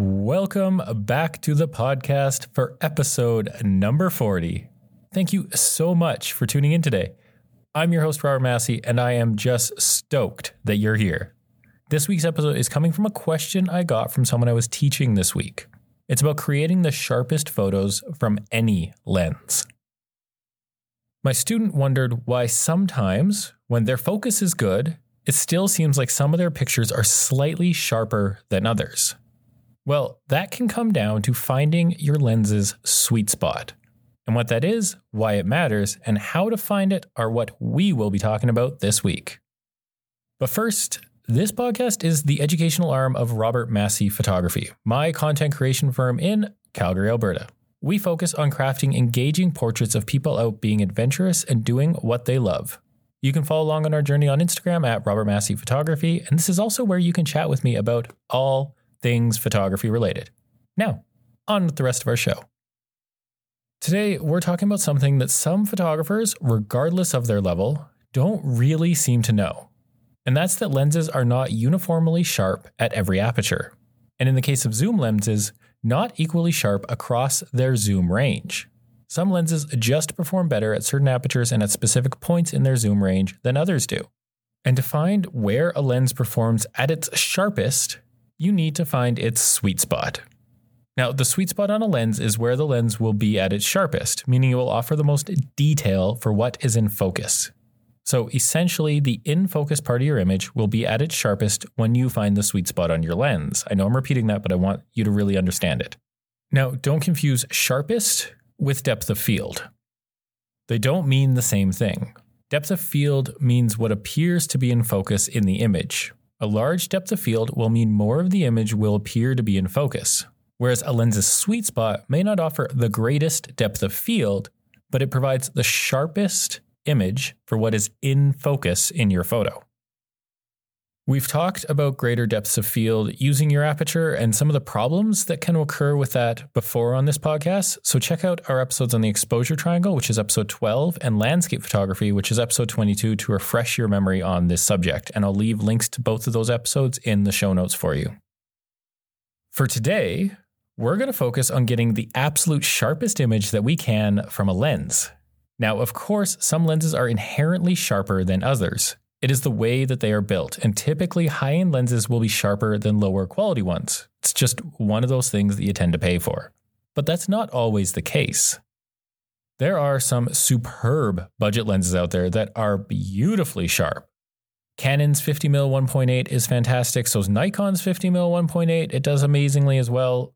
Welcome back to the podcast for episode number 40. Thank you so much for tuning in today. I'm your host, Robert Massey, and I am just stoked that you're here. This week's episode is coming from a question I got from someone I was teaching this week. It's about creating the sharpest photos from any lens. My student wondered why sometimes, when their focus is good, it still seems like some of their pictures are slightly sharper than others. Well, that can come down to finding your lens's sweet spot. And what that is, why it matters, and how to find it are what we will be talking about this week. But first, this podcast is the educational arm of Robert Massey Photography, my content creation firm in Calgary, Alberta. We focus on crafting engaging portraits of people out being adventurous and doing what they love. You can follow along on our journey on Instagram at Robert Massey Photography, and this is also where you can chat with me about all things photography related. Now, on with the rest of our show. Today, we're talking about something that some photographers, regardless of their level, don't really seem to know. And that's that lenses are not uniformly sharp at every aperture. And in the case of zoom lenses, not equally sharp across their zoom range. Some lenses just perform better at certain apertures and at specific points in their zoom range than others do. And to find where a lens performs at its sharpest, you need to find its sweet spot. Now, the sweet spot on a lens is where the lens will be at its sharpest, meaning it will offer the most detail for what is in focus. So essentially, the in focus part of your image will be at its sharpest when you find the sweet spot on your lens. I know I'm repeating that, but I want you to really understand it. Now, don't confuse sharpest with depth of field. They don't mean the same thing. Depth of field means what appears to be in focus in the image, a large depth of field will mean more of the image will appear to be in focus, whereas a lens's sweet spot may not offer the greatest depth of field, but it provides the sharpest image for what is in focus in your photo. We've talked about greater depths of field using your aperture and some of the problems that can occur with that before on this podcast. So check out our episodes on the exposure triangle, which is episode 12, and landscape photography, which is episode 22, to refresh your memory on this subject. And I'll leave links to both of those episodes in the show notes for you. For today, we're going to focus on getting the absolute sharpest image that we can from a lens. Now, of course, some lenses are inherently sharper than others. It is the way that they are built, and typically high end lenses will be sharper than lower quality ones. It's just one of those things that you tend to pay for. But that's not always the case. There are some superb budget lenses out there that are beautifully sharp. Canon's 50mm 1.8 is fantastic. So is Nikon's 50mm 1.8. It does amazingly as well.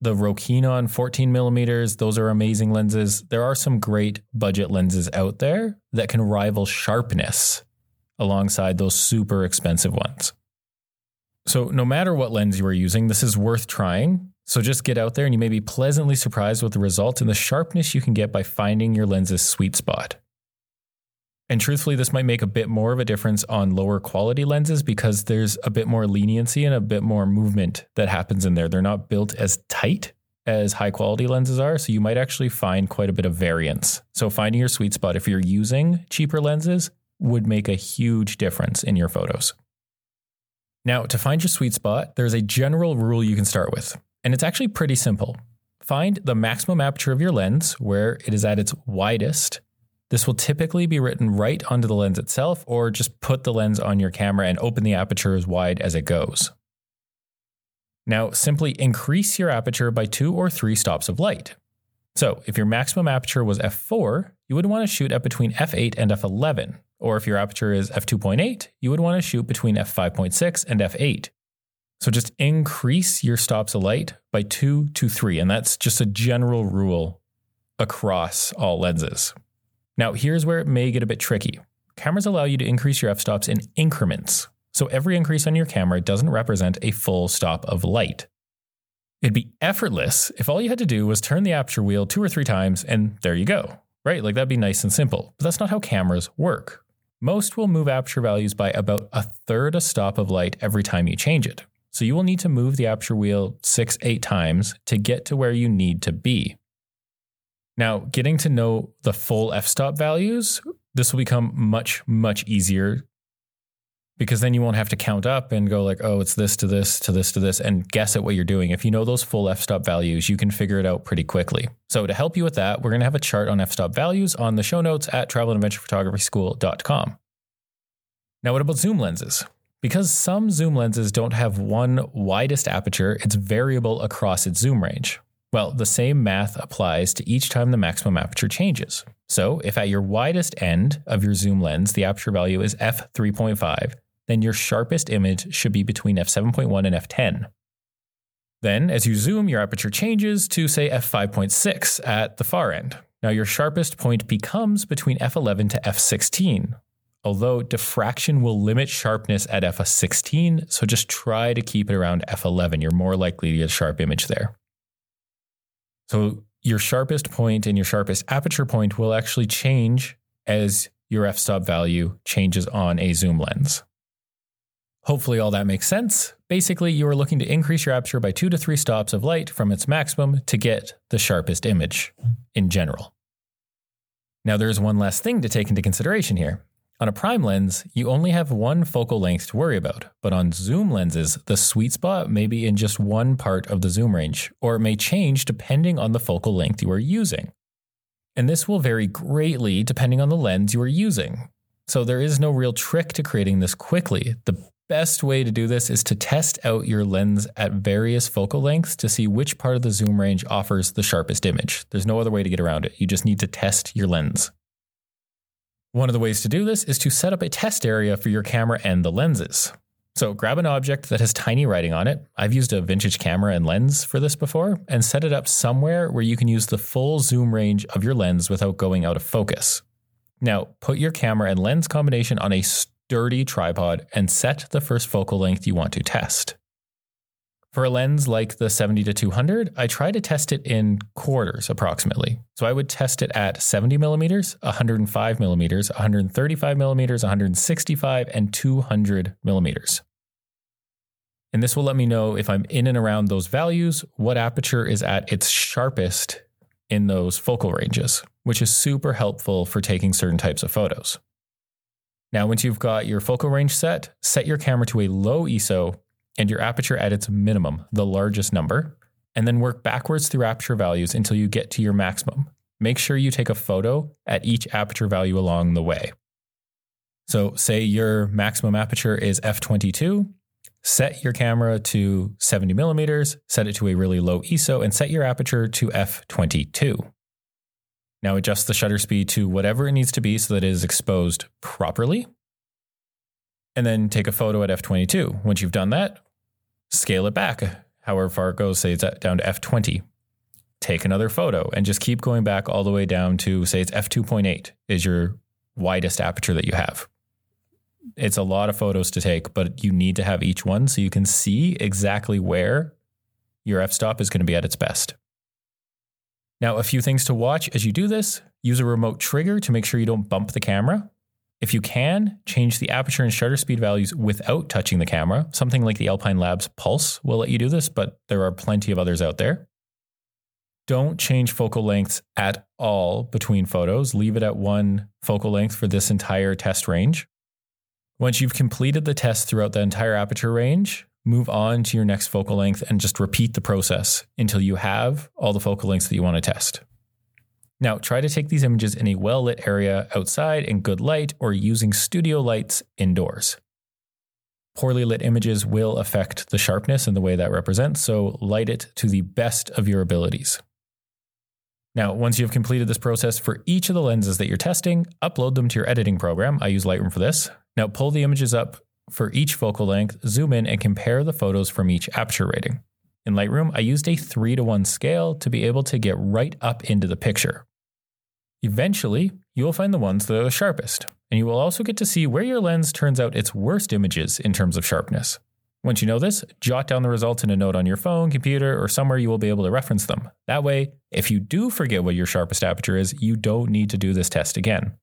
The Rokinon 14 millimeters, those are amazing lenses. There are some great budget lenses out there that can rival sharpness alongside those super expensive ones. So, no matter what lens you are using, this is worth trying. So, just get out there and you may be pleasantly surprised with the results and the sharpness you can get by finding your lens's sweet spot. And truthfully, this might make a bit more of a difference on lower quality lenses because there's a bit more leniency and a bit more movement that happens in there. They're not built as tight as high quality lenses are. So you might actually find quite a bit of variance. So finding your sweet spot, if you're using cheaper lenses, would make a huge difference in your photos. Now, to find your sweet spot, there's a general rule you can start with, and it's actually pretty simple. Find the maximum aperture of your lens where it is at its widest. This will typically be written right onto the lens itself, or just put the lens on your camera and open the aperture as wide as it goes. Now, simply increase your aperture by two or three stops of light. So, if your maximum aperture was f4, you would want to shoot at between f8 and f11. Or if your aperture is f2.8, you would want to shoot between f5.6 and f8. So just increase your stops of light by two to three. And that's just a general rule across all lenses. Now, here's where it may get a bit tricky. Cameras allow you to increase your f stops in increments. So every increase on your camera doesn't represent a full stop of light. It'd be effortless if all you had to do was turn the aperture wheel two or three times and there you go, right? Like that'd be nice and simple. But that's not how cameras work. Most will move aperture values by about a third a stop of light every time you change it. So you will need to move the aperture wheel six, eight times to get to where you need to be. Now, getting to know the full f stop values, this will become much, much easier. Because then you won't have to count up and go like, oh, it's this to this to this to this and guess at what you're doing. If you know those full f-stop values, you can figure it out pretty quickly. So to help you with that, we're going to have a chart on f-stop values on the show notes at travelandadventurephotography.school.com. Now, what about zoom lenses? Because some zoom lenses don't have one widest aperture, it's variable across its zoom range. Well, the same math applies to each time the maximum aperture changes. So, if at your widest end of your zoom lens the aperture value is f3.5, then your sharpest image should be between f7.1 and f10. Then, as you zoom, your aperture changes to, say, f5.6 at the far end. Now, your sharpest point becomes between f11 to f16, although diffraction will limit sharpness at f16, so just try to keep it around f11. You're more likely to get a sharp image there. So, your sharpest point and your sharpest aperture point will actually change as your f-stop value changes on a zoom lens. Hopefully, all that makes sense. Basically, you are looking to increase your aperture by two to three stops of light from its maximum to get the sharpest image in general. Now, there's one last thing to take into consideration here. On a prime lens, you only have one focal length to worry about, but on zoom lenses, the sweet spot may be in just one part of the zoom range, or it may change depending on the focal length you are using. And this will vary greatly depending on the lens you are using. So there is no real trick to creating this quickly. The best way to do this is to test out your lens at various focal lengths to see which part of the zoom range offers the sharpest image. There's no other way to get around it. You just need to test your lens. One of the ways to do this is to set up a test area for your camera and the lenses. So grab an object that has tiny writing on it. I've used a vintage camera and lens for this before, and set it up somewhere where you can use the full zoom range of your lens without going out of focus. Now, put your camera and lens combination on a sturdy tripod and set the first focal length you want to test. For a lens like the 70 to 200, I try to test it in quarters approximately. So I would test it at 70 millimeters, 105 millimeters, 135 millimeters, 165, and 200 millimeters. And this will let me know if I'm in and around those values, what aperture is at its sharpest in those focal ranges, which is super helpful for taking certain types of photos. Now, once you've got your focal range set, set your camera to a low ISO and your aperture at its minimum, the largest number, and then work backwards through aperture values until you get to your maximum. Make sure you take a photo at each aperture value along the way. So, say your maximum aperture is f22, set your camera to 70 millimeters, set it to a really low ISO, and set your aperture to f22. Now adjust the shutter speed to whatever it needs to be so that it is exposed properly. And then take a photo at f22. Once you've done that, scale it back however far it goes, say it's down to f20. Take another photo and just keep going back all the way down to, say, it's f2.8 is your widest aperture that you have. It's a lot of photos to take, but you need to have each one so you can see exactly where your f stop is going to be at its best. Now, a few things to watch as you do this use a remote trigger to make sure you don't bump the camera. If you can, change the aperture and shutter speed values without touching the camera. Something like the Alpine Labs Pulse will let you do this, but there are plenty of others out there. Don't change focal lengths at all between photos. Leave it at one focal length for this entire test range. Once you've completed the test throughout the entire aperture range, move on to your next focal length and just repeat the process until you have all the focal lengths that you want to test. Now, try to take these images in a well lit area outside in good light or using studio lights indoors. Poorly lit images will affect the sharpness and the way that represents, so light it to the best of your abilities. Now, once you've completed this process for each of the lenses that you're testing, upload them to your editing program. I use Lightroom for this. Now, pull the images up for each focal length, zoom in and compare the photos from each aperture rating. In Lightroom, I used a 3 to 1 scale to be able to get right up into the picture. Eventually, you will find the ones that are the sharpest, and you will also get to see where your lens turns out its worst images in terms of sharpness. Once you know this, jot down the results in a note on your phone, computer, or somewhere you will be able to reference them. That way, if you do forget what your sharpest aperture is, you don't need to do this test again.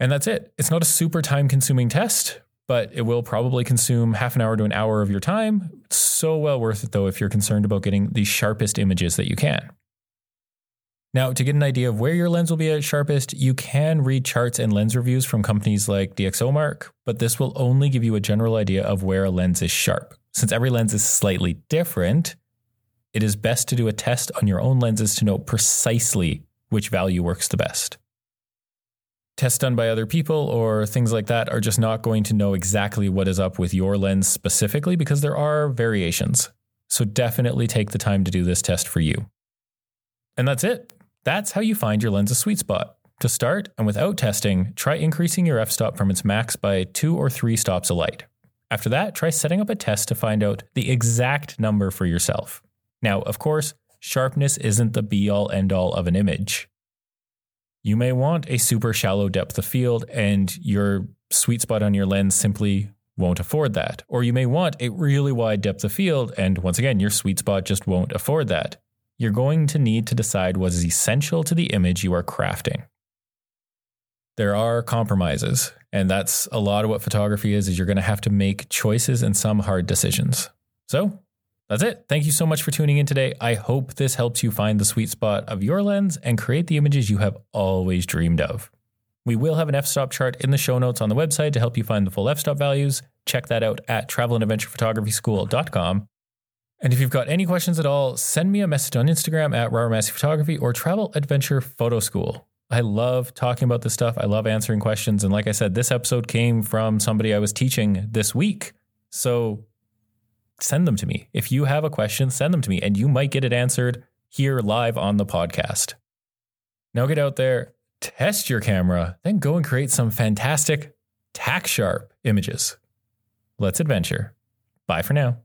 And that's it. It's not a super time consuming test, but it will probably consume half an hour to an hour of your time. So well worth it, though, if you're concerned about getting the sharpest images that you can. Now, to get an idea of where your lens will be at sharpest, you can read charts and lens reviews from companies like DxOMark, but this will only give you a general idea of where a lens is sharp. Since every lens is slightly different, it is best to do a test on your own lenses to know precisely which value works the best. Tests done by other people or things like that are just not going to know exactly what is up with your lens specifically because there are variations. So definitely take the time to do this test for you. And that's it. That's how you find your lens's sweet spot. To start, and without testing, try increasing your f stop from its max by two or three stops a light. After that, try setting up a test to find out the exact number for yourself. Now, of course, sharpness isn't the be all end all of an image. You may want a super shallow depth of field, and your sweet spot on your lens simply won't afford that. Or you may want a really wide depth of field, and once again, your sweet spot just won't afford that. You're going to need to decide what is essential to the image you are crafting. There are compromises, and that's a lot of what photography is is you're going to have to make choices and some hard decisions. So, that's it. Thank you so much for tuning in today. I hope this helps you find the sweet spot of your lens and create the images you have always dreamed of. We will have an f-stop chart in the show notes on the website to help you find the full f-stop values. Check that out at travelandadventurephotography.school.com. And if you've got any questions at all, send me a message on Instagram at Robert Photography or Travel Adventure Photo School. I love talking about this stuff. I love answering questions. And like I said, this episode came from somebody I was teaching this week. So send them to me. If you have a question, send them to me and you might get it answered here live on the podcast. Now get out there, test your camera, then go and create some fantastic tack sharp images. Let's adventure. Bye for now.